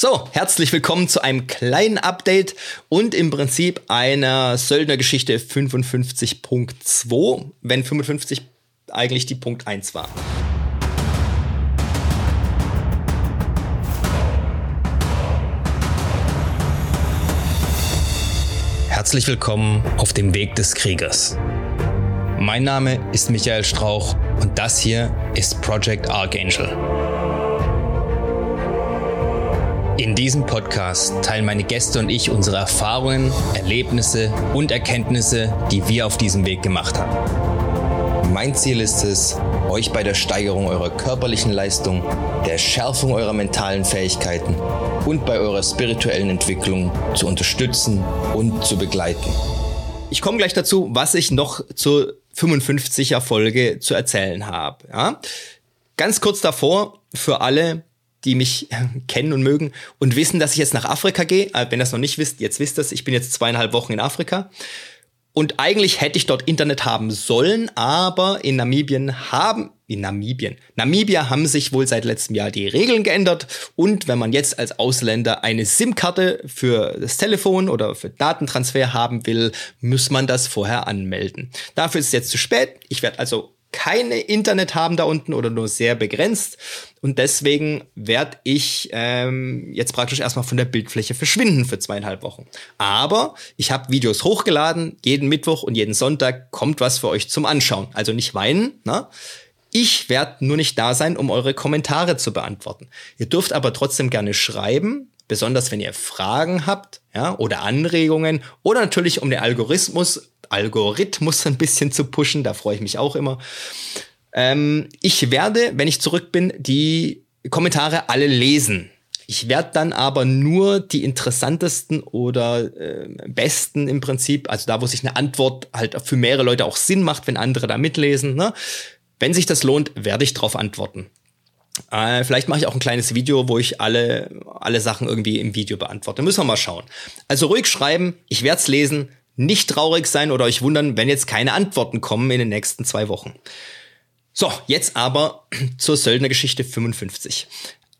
So, herzlich willkommen zu einem kleinen Update und im Prinzip einer Söldnergeschichte 55.2, wenn 55 eigentlich die Punkt 1 war. Herzlich willkommen auf dem Weg des Kriegers. Mein Name ist Michael Strauch und das hier ist Project Archangel. In diesem Podcast teilen meine Gäste und ich unsere Erfahrungen, Erlebnisse und Erkenntnisse, die wir auf diesem Weg gemacht haben. Mein Ziel ist es, euch bei der Steigerung eurer körperlichen Leistung, der Schärfung eurer mentalen Fähigkeiten und bei eurer spirituellen Entwicklung zu unterstützen und zu begleiten. Ich komme gleich dazu, was ich noch zur 55er Folge zu erzählen habe. Ja? Ganz kurz davor, für alle, die mich kennen und mögen und wissen, dass ich jetzt nach Afrika gehe. Äh, wenn das noch nicht wisst, jetzt wisst ihr es. Ich bin jetzt zweieinhalb Wochen in Afrika. Und eigentlich hätte ich dort Internet haben sollen, aber in Namibien haben, in Namibien, Namibia haben sich wohl seit letztem Jahr die Regeln geändert. Und wenn man jetzt als Ausländer eine SIM-Karte für das Telefon oder für Datentransfer haben will, muss man das vorher anmelden. Dafür ist es jetzt zu spät. Ich werde also keine Internet haben da unten oder nur sehr begrenzt. Und deswegen werde ich ähm, jetzt praktisch erstmal von der Bildfläche verschwinden für zweieinhalb Wochen. Aber ich habe Videos hochgeladen. Jeden Mittwoch und jeden Sonntag kommt was für euch zum Anschauen. Also nicht weinen. Ne? Ich werde nur nicht da sein, um eure Kommentare zu beantworten. Ihr dürft aber trotzdem gerne schreiben, besonders wenn ihr Fragen habt ja, oder Anregungen oder natürlich um den Algorithmus Algorithmus ein bisschen zu pushen. Da freue ich mich auch immer. Ähm, ich werde, wenn ich zurück bin, die Kommentare alle lesen. Ich werde dann aber nur die interessantesten oder äh, besten im Prinzip, also da, wo sich eine Antwort halt für mehrere Leute auch Sinn macht, wenn andere da mitlesen. Ne? Wenn sich das lohnt, werde ich darauf antworten. Äh, vielleicht mache ich auch ein kleines Video, wo ich alle, alle Sachen irgendwie im Video beantworte. Müssen wir mal schauen. Also ruhig schreiben, ich werde es lesen nicht traurig sein oder euch wundern, wenn jetzt keine Antworten kommen in den nächsten zwei Wochen. So, jetzt aber zur Söldnergeschichte 55.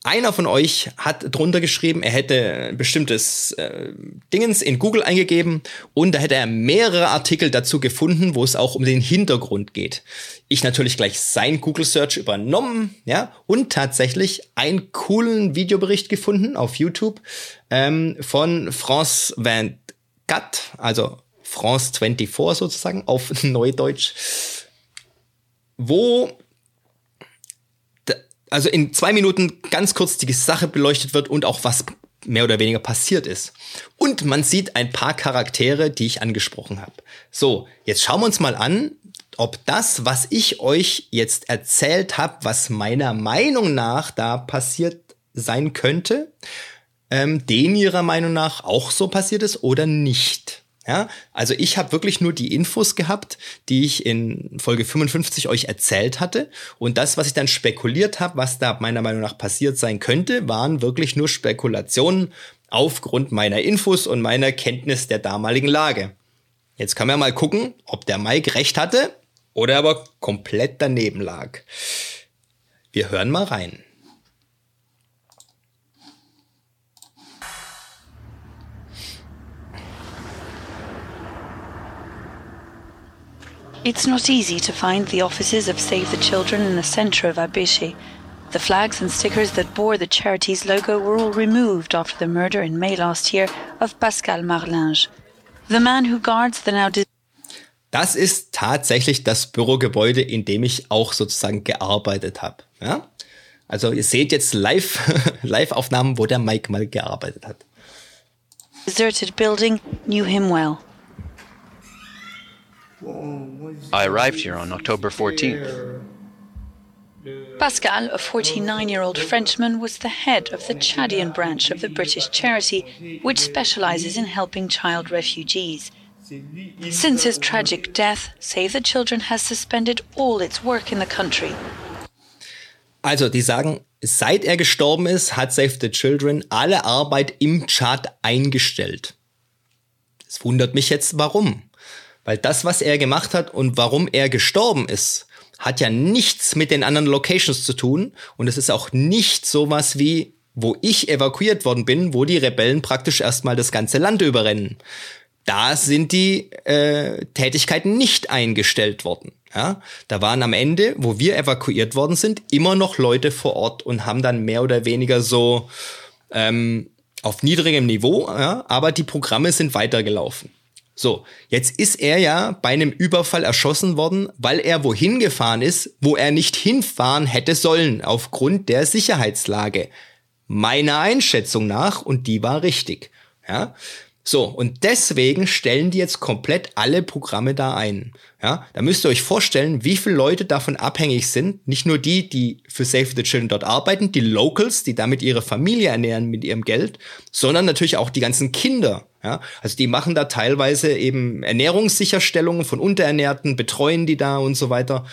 Einer von euch hat drunter geschrieben, er hätte bestimmtes äh, Dingens in Google eingegeben und da hätte er mehrere Artikel dazu gefunden, wo es auch um den Hintergrund geht. Ich natürlich gleich sein Google Search übernommen, ja, und tatsächlich einen coolen Videobericht gefunden auf YouTube ähm, von France Van Gat, also France 24 sozusagen auf Neudeutsch, wo also in zwei Minuten ganz kurz die Sache beleuchtet wird und auch was mehr oder weniger passiert ist. Und man sieht ein paar Charaktere, die ich angesprochen habe. So, jetzt schauen wir uns mal an, ob das, was ich euch jetzt erzählt habe, was meiner Meinung nach da passiert sein könnte, ähm, den ihrer Meinung nach auch so passiert ist oder nicht. Ja, also ich habe wirklich nur die Infos gehabt, die ich in Folge 55 euch erzählt hatte. Und das, was ich dann spekuliert habe, was da meiner Meinung nach passiert sein könnte, waren wirklich nur Spekulationen aufgrund meiner Infos und meiner Kenntnis der damaligen Lage. Jetzt können wir mal gucken, ob der Mike recht hatte oder aber komplett daneben lag. Wir hören mal rein. It's not easy to find the offices of Save the Children in the centre of Abéché. The flags and stickers that bore the charity's logo were all removed after the murder in May last year of Pascal Marlinge. The man who guards the now das ist tatsächlich das Bürogebäude, in dem ich auch sozusagen gearbeitet habe. Ja? Also ihr seht jetzt live Live-Aufnahmen, wo der Mike mal gearbeitet hat. Deserted building knew him well. I arrived here on October 14th. Pascal, a 49 year old Frenchman, was the head of the Chadian branch of the British charity, which specializes in helping child refugees. Since his tragic death, Save the Children has suspended all its work in the country. Also, die sagen, seit er gestorben ist, hat Save the Children alle Arbeit im Tschad eingestellt. Es wundert mich jetzt, warum. Weil das, was er gemacht hat und warum er gestorben ist, hat ja nichts mit den anderen Locations zu tun. Und es ist auch nicht sowas wie, wo ich evakuiert worden bin, wo die Rebellen praktisch erstmal das ganze Land überrennen. Da sind die äh, Tätigkeiten nicht eingestellt worden. Ja, da waren am Ende, wo wir evakuiert worden sind, immer noch Leute vor Ort und haben dann mehr oder weniger so ähm, auf niedrigem Niveau, ja, aber die Programme sind weitergelaufen. So, jetzt ist er ja bei einem Überfall erschossen worden, weil er wohin gefahren ist, wo er nicht hinfahren hätte sollen, aufgrund der Sicherheitslage. Meiner Einschätzung nach, und die war richtig. Ja, so, und deswegen stellen die jetzt komplett alle Programme da ein. Ja, da müsst ihr euch vorstellen, wie viele Leute davon abhängig sind. Nicht nur die, die für Save the Children dort arbeiten, die Locals, die damit ihre Familie ernähren mit ihrem Geld, sondern natürlich auch die ganzen Kinder. Ja, also die machen da teilweise eben Ernährungssicherstellungen von Unterernährten, betreuen die da und so weiter.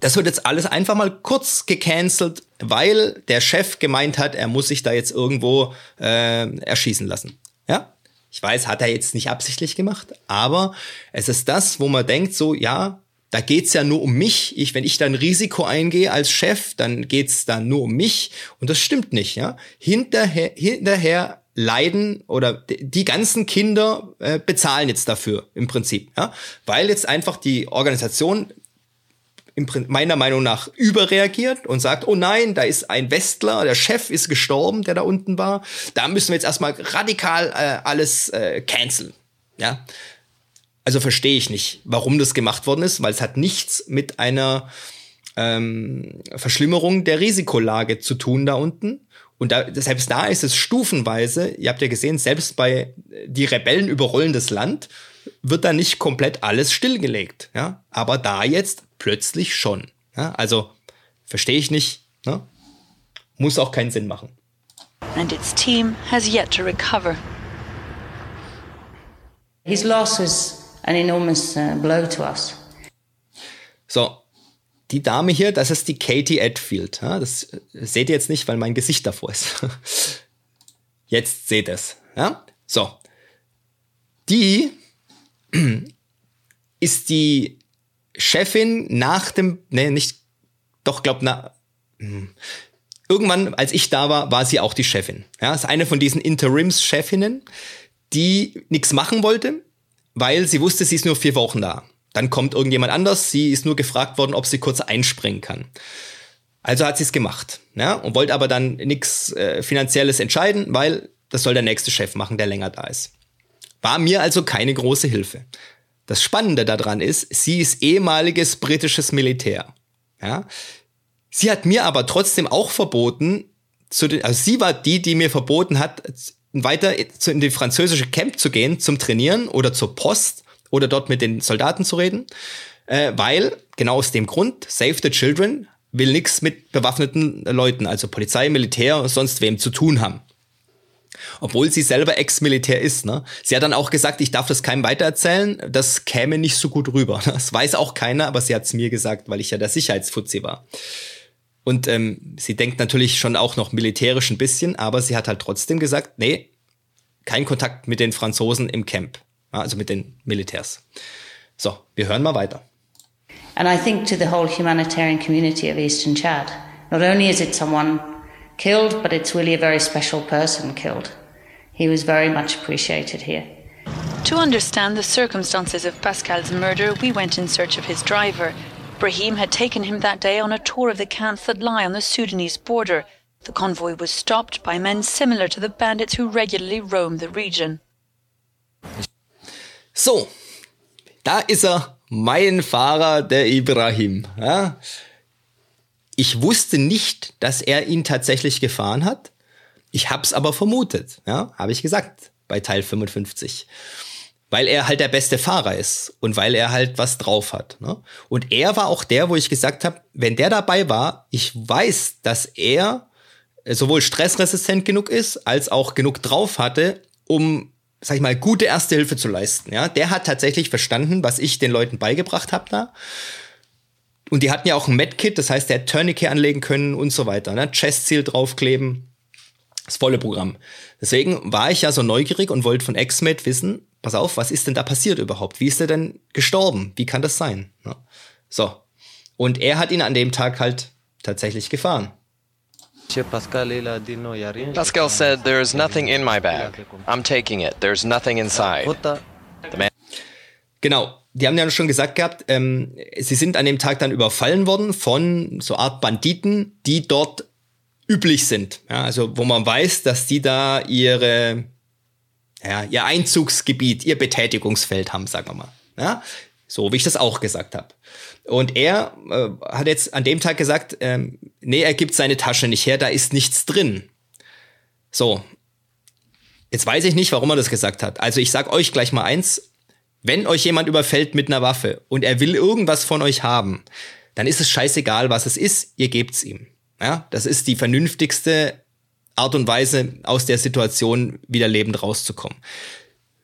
Das wird jetzt alles einfach mal kurz gecancelt, weil der Chef gemeint hat, er muss sich da jetzt irgendwo äh, erschießen lassen. Ja, ich weiß, hat er jetzt nicht absichtlich gemacht, aber es ist das, wo man denkt, so, ja, da geht's ja nur um mich. Ich, wenn ich dann Risiko eingehe als Chef, dann geht's dann nur um mich. Und das stimmt nicht, ja. Hinterher, hinterher leiden oder die ganzen Kinder äh, bezahlen jetzt dafür im Prinzip, ja, weil jetzt einfach die Organisation meiner Meinung nach überreagiert und sagt, oh nein, da ist ein Westler, der Chef ist gestorben, der da unten war. Da müssen wir jetzt erstmal radikal äh, alles äh, canceln. Ja. Also verstehe ich nicht, warum das gemacht worden ist, weil es hat nichts mit einer ähm, Verschlimmerung der Risikolage zu tun da unten. Und da, selbst da ist es stufenweise, ihr habt ja gesehen, selbst bei die Rebellen überrollen das Land, wird da nicht komplett alles stillgelegt. Ja? Aber da jetzt plötzlich schon. Ja, also verstehe ich nicht. Ne? Muss auch keinen Sinn machen. And its team has yet to recover. His loss was an enormous uh, blow to us. So, die Dame hier, das ist die Katie Edfield. Ja, das äh, seht ihr jetzt nicht, weil mein Gesicht davor ist. Jetzt seht es. Ja? So. Die ist die Chefin nach dem, nee, nicht, doch, glaub, na, hm. irgendwann, als ich da war, war sie auch die Chefin. Ja, ist eine von diesen Interims-Chefinnen, die nichts machen wollte, weil sie wusste, sie ist nur vier Wochen da. Dann kommt irgendjemand anders, sie ist nur gefragt worden, ob sie kurz einspringen kann. Also hat sie es gemacht, ja, und wollte aber dann nichts äh, finanzielles entscheiden, weil das soll der nächste Chef machen, der länger da ist. War mir also keine große Hilfe. Das Spannende daran ist, sie ist ehemaliges britisches Militär. Ja? Sie hat mir aber trotzdem auch verboten, zu den, also sie war die, die mir verboten hat, weiter in die französische Camp zu gehen, zum Trainieren oder zur Post oder dort mit den Soldaten zu reden, äh, weil genau aus dem Grund, Save the Children will nichts mit bewaffneten Leuten, also Polizei, Militär, sonst wem zu tun haben obwohl sie selber Ex-Militär ist. Ne? Sie hat dann auch gesagt, ich darf das keinem weitererzählen, das käme nicht so gut rüber. Das weiß auch keiner, aber sie hat es mir gesagt, weil ich ja der Sicherheitsfuzzi war. Und ähm, sie denkt natürlich schon auch noch militärisch ein bisschen, aber sie hat halt trotzdem gesagt, nee, kein Kontakt mit den Franzosen im Camp, also mit den Militärs. So, wir hören mal weiter. And I think to the whole humanitarian community of Eastern Chad, not only is it someone killed, but it's really a very special person killed. He was very much appreciated here. To understand the circumstances of Pascal's murder, we went in search of his driver. Brahim had taken him that day on a tour of the camps that lie on the Sudanese border. The convoy was stopped by men similar to the bandits who regularly roam the region. So, da ist er, mein Fahrer, der Ibrahim. Ja? Ich wusste nicht, dass er ihn tatsächlich gefahren hat. Ich hab's aber vermutet, ja, habe ich gesagt bei Teil 55. Weil er halt der beste Fahrer ist und weil er halt was drauf hat. Ne? Und er war auch der, wo ich gesagt habe, wenn der dabei war, ich weiß, dass er sowohl stressresistent genug ist, als auch genug drauf hatte, um, sag ich mal, gute Erste Hilfe zu leisten. Ja, der hat tatsächlich verstanden, was ich den Leuten beigebracht habe da und die hatten ja auch ein Medkit, das heißt, der hat Tourniquet anlegen können und so weiter, ne? Chest-Seal draufkleben. Das volle Programm. Deswegen war ich ja so neugierig und wollte von X-Med wissen, pass auf, was ist denn da passiert überhaupt? Wie ist er denn gestorben? Wie kann das sein? So. Und er hat ihn an dem Tag halt tatsächlich gefahren. Pascal said, There's nothing in my bag. I'm taking it. There's nothing inside. The man Genau, die haben ja schon gesagt gehabt, ähm, sie sind an dem Tag dann überfallen worden von so Art Banditen, die dort üblich sind. Ja, also wo man weiß, dass die da ihre, ja, ihr Einzugsgebiet, ihr Betätigungsfeld haben, sagen wir mal. Ja, so wie ich das auch gesagt habe. Und er äh, hat jetzt an dem Tag gesagt, ähm, nee, er gibt seine Tasche nicht her, da ist nichts drin. So. Jetzt weiß ich nicht, warum er das gesagt hat. Also ich sag euch gleich mal eins, wenn euch jemand überfällt mit einer Waffe und er will irgendwas von euch haben, dann ist es scheißegal, was es ist, ihr gebt's ihm. Ja, das ist die vernünftigste Art und Weise, aus der Situation wieder lebend rauszukommen.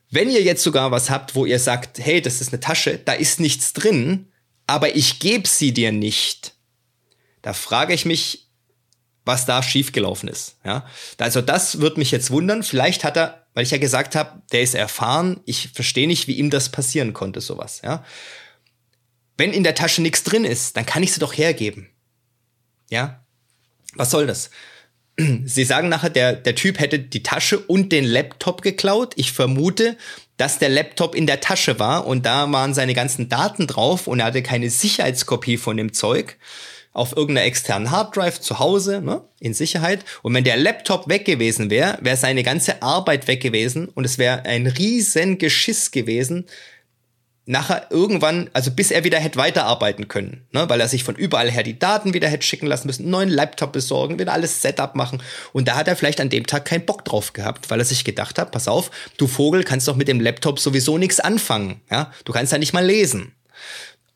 Wenn ihr jetzt sogar was habt, wo ihr sagt, hey, das ist eine Tasche, da ist nichts drin, aber ich gebe sie dir nicht, da frage ich mich, was da schiefgelaufen ist. Ja, also das wird mich jetzt wundern. Vielleicht hat er, weil ich ja gesagt habe, der ist erfahren. Ich verstehe nicht, wie ihm das passieren konnte, sowas. Ja, wenn in der Tasche nichts drin ist, dann kann ich sie doch hergeben. Ja, was soll das? Sie sagen nachher, der, der Typ hätte die Tasche und den Laptop geklaut. Ich vermute, dass der Laptop in der Tasche war und da waren seine ganzen Daten drauf und er hatte keine Sicherheitskopie von dem Zeug auf irgendeiner externen Harddrive zu Hause, ne, in Sicherheit. Und wenn der Laptop weg gewesen wäre, wäre seine ganze Arbeit weg gewesen und es wäre ein riesen Geschiss gewesen, nachher irgendwann, also bis er wieder hätte weiterarbeiten können, ne, weil er sich von überall her die Daten wieder hätte schicken lassen müssen, einen neuen Laptop besorgen, wieder alles Setup machen. Und da hat er vielleicht an dem Tag keinen Bock drauf gehabt, weil er sich gedacht hat, pass auf, du Vogel kannst doch mit dem Laptop sowieso nichts anfangen, ja, du kannst ja nicht mal lesen.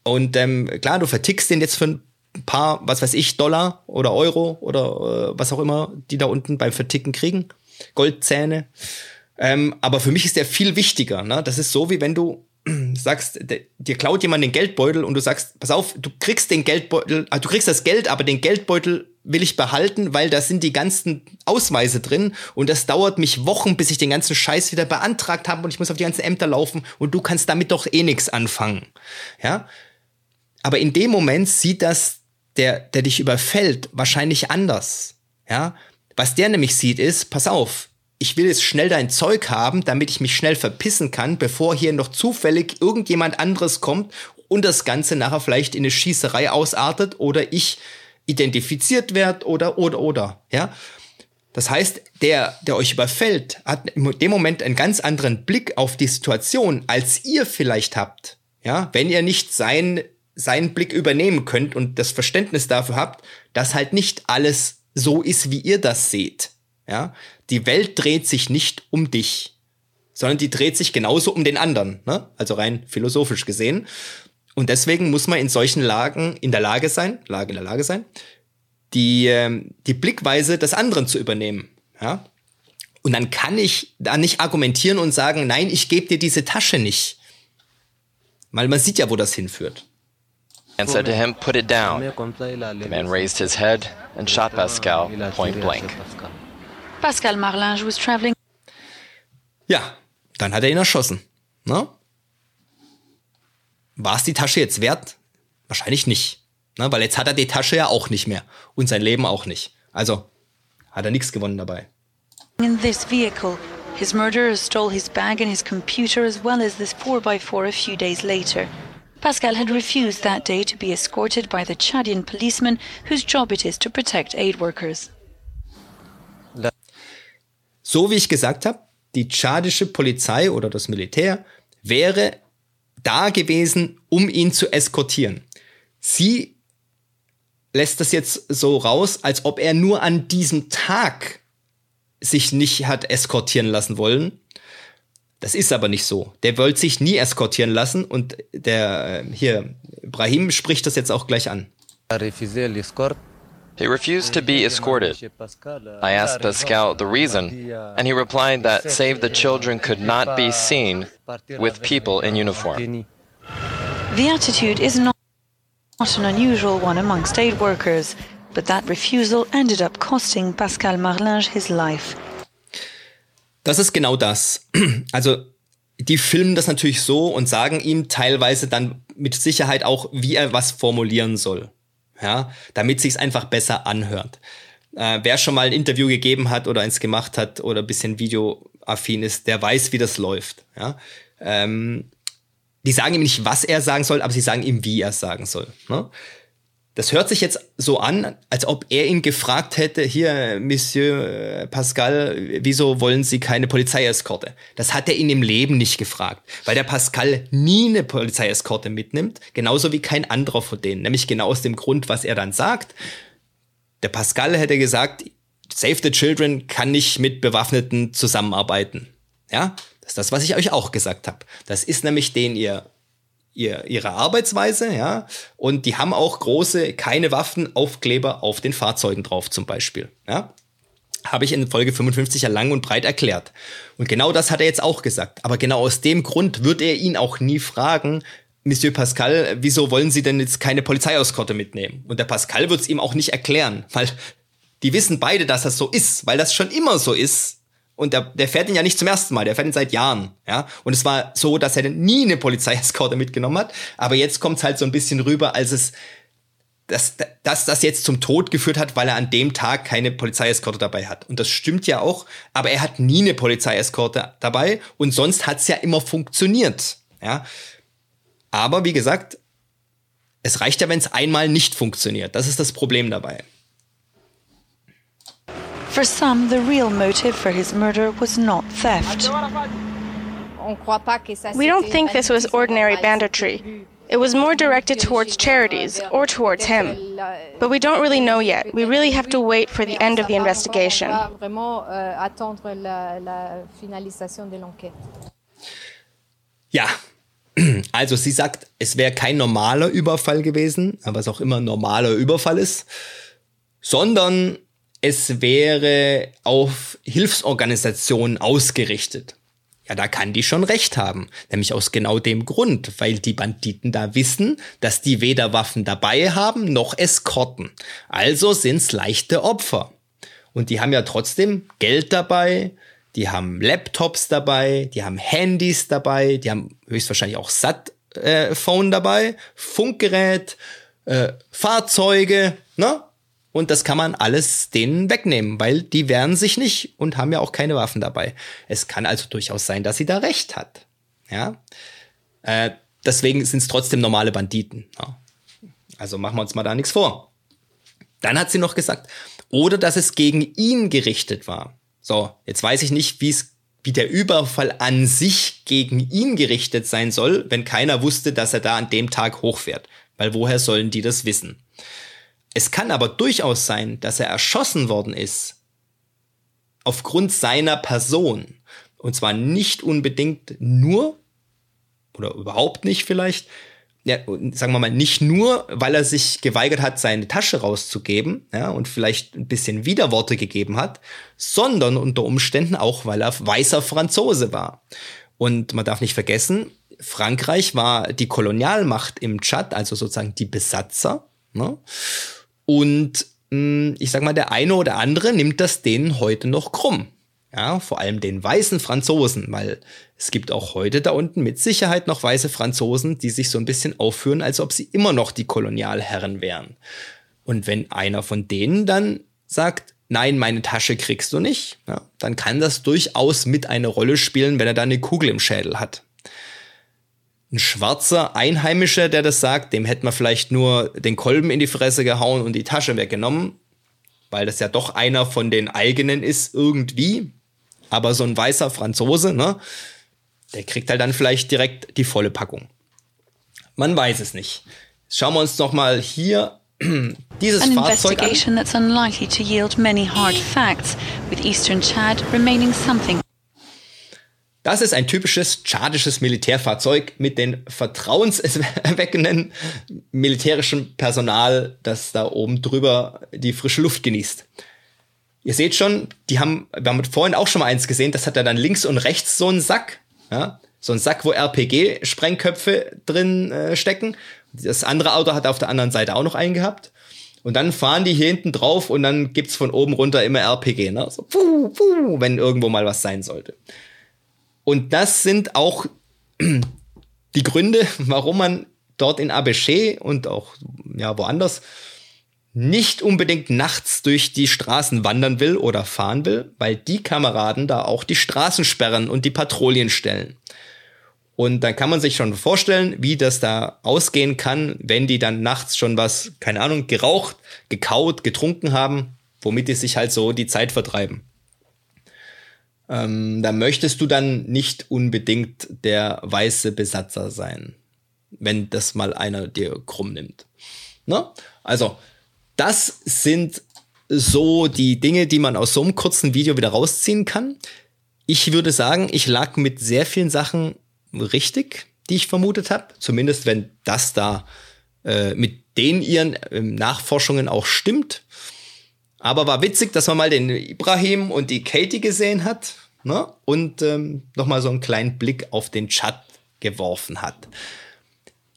Und ähm, klar, du vertickst den jetzt für ein paar, was weiß ich, Dollar oder Euro oder äh, was auch immer, die da unten beim Verticken kriegen, Goldzähne. Ähm, aber für mich ist der viel wichtiger. Ne? Das ist so, wie wenn du sagst, dir klaut jemand den Geldbeutel und du sagst, pass auf, du kriegst den Geldbeutel, also du kriegst das Geld, aber den Geldbeutel will ich behalten, weil da sind die ganzen Ausweise drin und das dauert mich Wochen, bis ich den ganzen Scheiß wieder beantragt habe und ich muss auf die ganzen Ämter laufen und du kannst damit doch eh nichts anfangen. Ja? Aber in dem Moment sieht das der, der dich überfällt, wahrscheinlich anders. Ja? Was der nämlich sieht ist, pass auf, ich will jetzt schnell dein Zeug haben, damit ich mich schnell verpissen kann, bevor hier noch zufällig irgendjemand anderes kommt und das Ganze nachher vielleicht in eine Schießerei ausartet oder ich identifiziert werde oder, oder, oder, ja. Das heißt, der, der euch überfällt, hat in dem Moment einen ganz anderen Blick auf die Situation, als ihr vielleicht habt. Ja, wenn ihr nicht sein, seinen Blick übernehmen könnt und das Verständnis dafür habt, dass halt nicht alles so ist, wie ihr das seht. Ja, die Welt dreht sich nicht um dich, sondern die dreht sich genauso um den anderen, ne? also rein philosophisch gesehen. Und deswegen muss man in solchen Lagen in der Lage sein, Lage in der Lage sein, die, ähm, die Blickweise des anderen zu übernehmen. Ja? Und dann kann ich da nicht argumentieren und sagen, nein, ich gebe dir diese Tasche nicht. Weil man sieht ja, wo das hinführt. And said to him, Put it down. The man raised his head and shot Pascal point blank. Pascal Marlinge was traveling. Ja, dann hat er ihn erschossen. Ne? War es die Tasche jetzt wert? Wahrscheinlich nicht. Ne? Weil jetzt hat er die Tasche ja auch nicht mehr. Und sein Leben auch nicht. Also hat er nichts gewonnen dabei. In this vehicle, his murderers stole his bag and his computer as well as this 4x4 a few days later. Pascal had refused that day to be escorted by the Chadian policeman whose job it is to protect aid workers. So wie ich gesagt habe, die tschadische Polizei oder das Militär wäre da gewesen, um ihn zu eskortieren. Sie lässt das jetzt so raus, als ob er nur an diesem Tag sich nicht hat eskortieren lassen wollen. Das ist aber nicht so. Der wollte sich nie eskortieren lassen und der äh, hier Ibrahim spricht das jetzt auch gleich an. He refused to be escorted. I asked Pascal the reason, and he replied that Save the Children could not be seen with people in uniform. The attitude is not an unusual one amongst aid workers, but that refusal ended up costing Pascal Marlinge his life. Das ist genau das. Also die filmen das natürlich so und sagen ihm teilweise dann mit Sicherheit auch, wie er was formulieren soll ja, damit sich's einfach besser anhört. Äh, wer schon mal ein Interview gegeben hat oder eins gemacht hat oder bisschen videoaffin ist, der weiß, wie das läuft. Ja? Ähm, die sagen ihm nicht, was er sagen soll, aber sie sagen ihm, wie er sagen soll. Ne? Das hört sich jetzt so an, als ob er ihn gefragt hätte, hier, Monsieur äh, Pascal, wieso wollen Sie keine Polizeieskorte? Das hat er ihn im Leben nicht gefragt, weil der Pascal nie eine Polizeieskorte mitnimmt, genauso wie kein anderer von denen, nämlich genau aus dem Grund, was er dann sagt. Der Pascal hätte gesagt, Save the Children kann nicht mit Bewaffneten zusammenarbeiten. Ja, das ist das, was ich euch auch gesagt habe. Das ist nämlich den ihr ihr, ihre Arbeitsweise, ja. Und die haben auch große, keine Waffenaufkleber auf den Fahrzeugen drauf, zum Beispiel, ja. Habe ich in Folge 55 ja lang und breit erklärt. Und genau das hat er jetzt auch gesagt. Aber genau aus dem Grund wird er ihn auch nie fragen, Monsieur Pascal, wieso wollen Sie denn jetzt keine Polizeiauskotte mitnehmen? Und der Pascal wird es ihm auch nicht erklären, weil die wissen beide, dass das so ist, weil das schon immer so ist, und der, der fährt ihn ja nicht zum ersten Mal, der fährt ihn seit Jahren, ja. Und es war so, dass er nie eine Polizeieskorte mitgenommen hat. Aber jetzt kommt es halt so ein bisschen rüber, als es dass, dass das jetzt zum Tod geführt hat, weil er an dem Tag keine Polizeieskorte dabei hat. Und das stimmt ja auch, aber er hat nie eine Polizeieskorte dabei und sonst hat's ja immer funktioniert. Ja. Aber wie gesagt, es reicht ja, wenn es einmal nicht funktioniert. Das ist das Problem dabei. For some, the real motive for his murder was not theft. We don't think this was ordinary banditry. It was more directed towards charities or towards him. But we don't really know yet. We really have to wait for the end of the investigation. Ja, also sie sagt, es wäre kein normaler Überfall gewesen, was auch immer ein normaler Überfall ist, sondern es wäre auf Hilfsorganisationen ausgerichtet. Ja, da kann die schon recht haben. Nämlich aus genau dem Grund, weil die Banditen da wissen, dass die weder Waffen dabei haben noch Eskorten. Also sind's leichte Opfer. Und die haben ja trotzdem Geld dabei, die haben Laptops dabei, die haben Handys dabei, die haben höchstwahrscheinlich auch Sat-Phone äh, dabei, Funkgerät, äh, Fahrzeuge, ne? Und das kann man alles denen wegnehmen, weil die wehren sich nicht und haben ja auch keine Waffen dabei. Es kann also durchaus sein, dass sie da recht hat. Ja. Äh, deswegen sind es trotzdem normale Banditen. Ja. Also machen wir uns mal da nichts vor. Dann hat sie noch gesagt, oder dass es gegen ihn gerichtet war. So, jetzt weiß ich nicht, wie es wie der Überfall an sich gegen ihn gerichtet sein soll, wenn keiner wusste, dass er da an dem Tag hochfährt. Weil woher sollen die das wissen? Es kann aber durchaus sein, dass er erschossen worden ist aufgrund seiner Person. Und zwar nicht unbedingt nur oder überhaupt nicht vielleicht, ja, sagen wir mal, nicht nur, weil er sich geweigert hat, seine Tasche rauszugeben, ja, und vielleicht ein bisschen Widerworte gegeben hat, sondern unter Umständen auch, weil er weißer Franzose war. Und man darf nicht vergessen, Frankreich war die Kolonialmacht im Tschad, also sozusagen die Besatzer. Ne? Und mh, hm, ich sag mal, der eine oder andere nimmt das denen heute noch krumm. Ja, vor allem den weißen Franzosen, weil es gibt auch heute da unten mit Sicherheit noch weiße Franzosen, die sich so ein bisschen aufführen, als ob sie immer noch die Kolonialherren wären. Und wenn einer von denen dann sagt, nein, meine Tasche kriegst du nicht, ja, dann kann das durchaus mit eine Rolle spielen, wenn er da eine Kugel im Schädel hat ein schwarzer Einheimischer, der das sagt, dem hätte man vielleicht nur den Kolben in die Fresse gehauen und die Tasche weggenommen, weil das ja doch einer von den eigenen ist irgendwie. Aber so ein weißer Franzose, ne, der kriegt halt dann vielleicht direkt die volle Packung. Man weiß es nicht. Schauen wir uns noch mal hier dieses An Fahrzeug an. that's unlikely to yield many hard facts, with Eastern Chad remaining something das ist ein typisches tschadisches Militärfahrzeug mit den vertrauenserweckenden militärischen Personal, das da oben drüber die frische Luft genießt. Ihr seht schon, die haben, wir haben vorhin auch schon mal eins gesehen, das hat ja dann links und rechts so einen Sack, ja, so einen Sack, wo RPG-Sprengköpfe drin äh, stecken. Das andere Auto hat auf der anderen Seite auch noch einen gehabt. Und dann fahren die hier hinten drauf und dann gibt's von oben runter immer RPG, ne? So, puh, puh, wenn irgendwo mal was sein sollte. Und das sind auch die Gründe, warum man dort in Abéché und auch ja, woanders nicht unbedingt nachts durch die Straßen wandern will oder fahren will, weil die Kameraden da auch die Straßen sperren und die Patrouillen stellen. Und dann kann man sich schon vorstellen, wie das da ausgehen kann, wenn die dann nachts schon was, keine Ahnung, geraucht, gekaut, getrunken haben, womit die sich halt so die Zeit vertreiben. Ähm, da möchtest du dann nicht unbedingt der weiße Besatzer sein, wenn das mal einer dir krumm nimmt. Ne? Also, das sind so die Dinge, die man aus so einem kurzen Video wieder rausziehen kann. Ich würde sagen, ich lag mit sehr vielen Sachen richtig, die ich vermutet habe. Zumindest wenn das da äh, mit den ihren äh, Nachforschungen auch stimmt. Aber war witzig, dass man mal den Ibrahim und die Katie gesehen hat ne? und ähm, nochmal so einen kleinen Blick auf den Chat geworfen hat.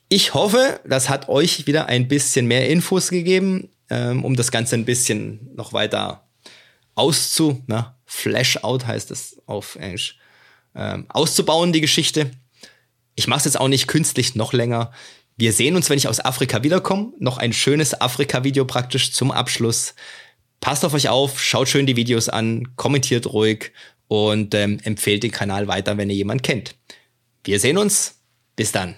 Ich hoffe, das hat euch wieder ein bisschen mehr Infos gegeben, ähm, um das Ganze ein bisschen noch weiter auszu, ne? Flash out heißt es auf Englisch, ähm, auszubauen, die Geschichte. Ich mache es jetzt auch nicht künstlich noch länger. Wir sehen uns, wenn ich aus Afrika wiederkomme. Noch ein schönes Afrika-Video praktisch zum Abschluss. Passt auf euch auf, schaut schön die Videos an, kommentiert ruhig und ähm, empfehlt den Kanal weiter, wenn ihr jemanden kennt. Wir sehen uns. Bis dann.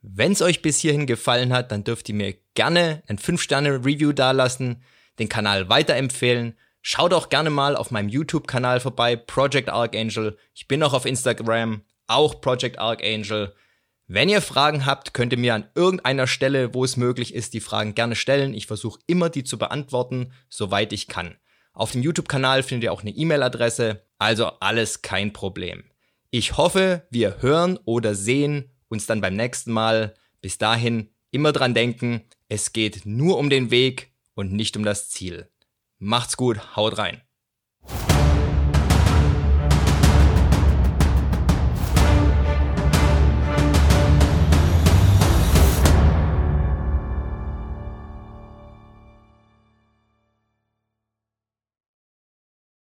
Wenn es euch bis hierhin gefallen hat, dann dürft ihr mir gerne ein 5-Sterne-Review dalassen, den Kanal weiterempfehlen. Schaut auch gerne mal auf meinem YouTube-Kanal vorbei, Project Archangel. Ich bin auch auf Instagram, auch Project Archangel. Wenn ihr Fragen habt, könnt ihr mir an irgendeiner Stelle, wo es möglich ist, die Fragen gerne stellen. Ich versuche immer, die zu beantworten, soweit ich kann. Auf dem YouTube-Kanal findet ihr auch eine E-Mail-Adresse, also alles kein Problem. Ich hoffe, wir hören oder sehen uns dann beim nächsten Mal. Bis dahin immer dran denken, es geht nur um den Weg und nicht um das Ziel. Macht's gut, haut rein.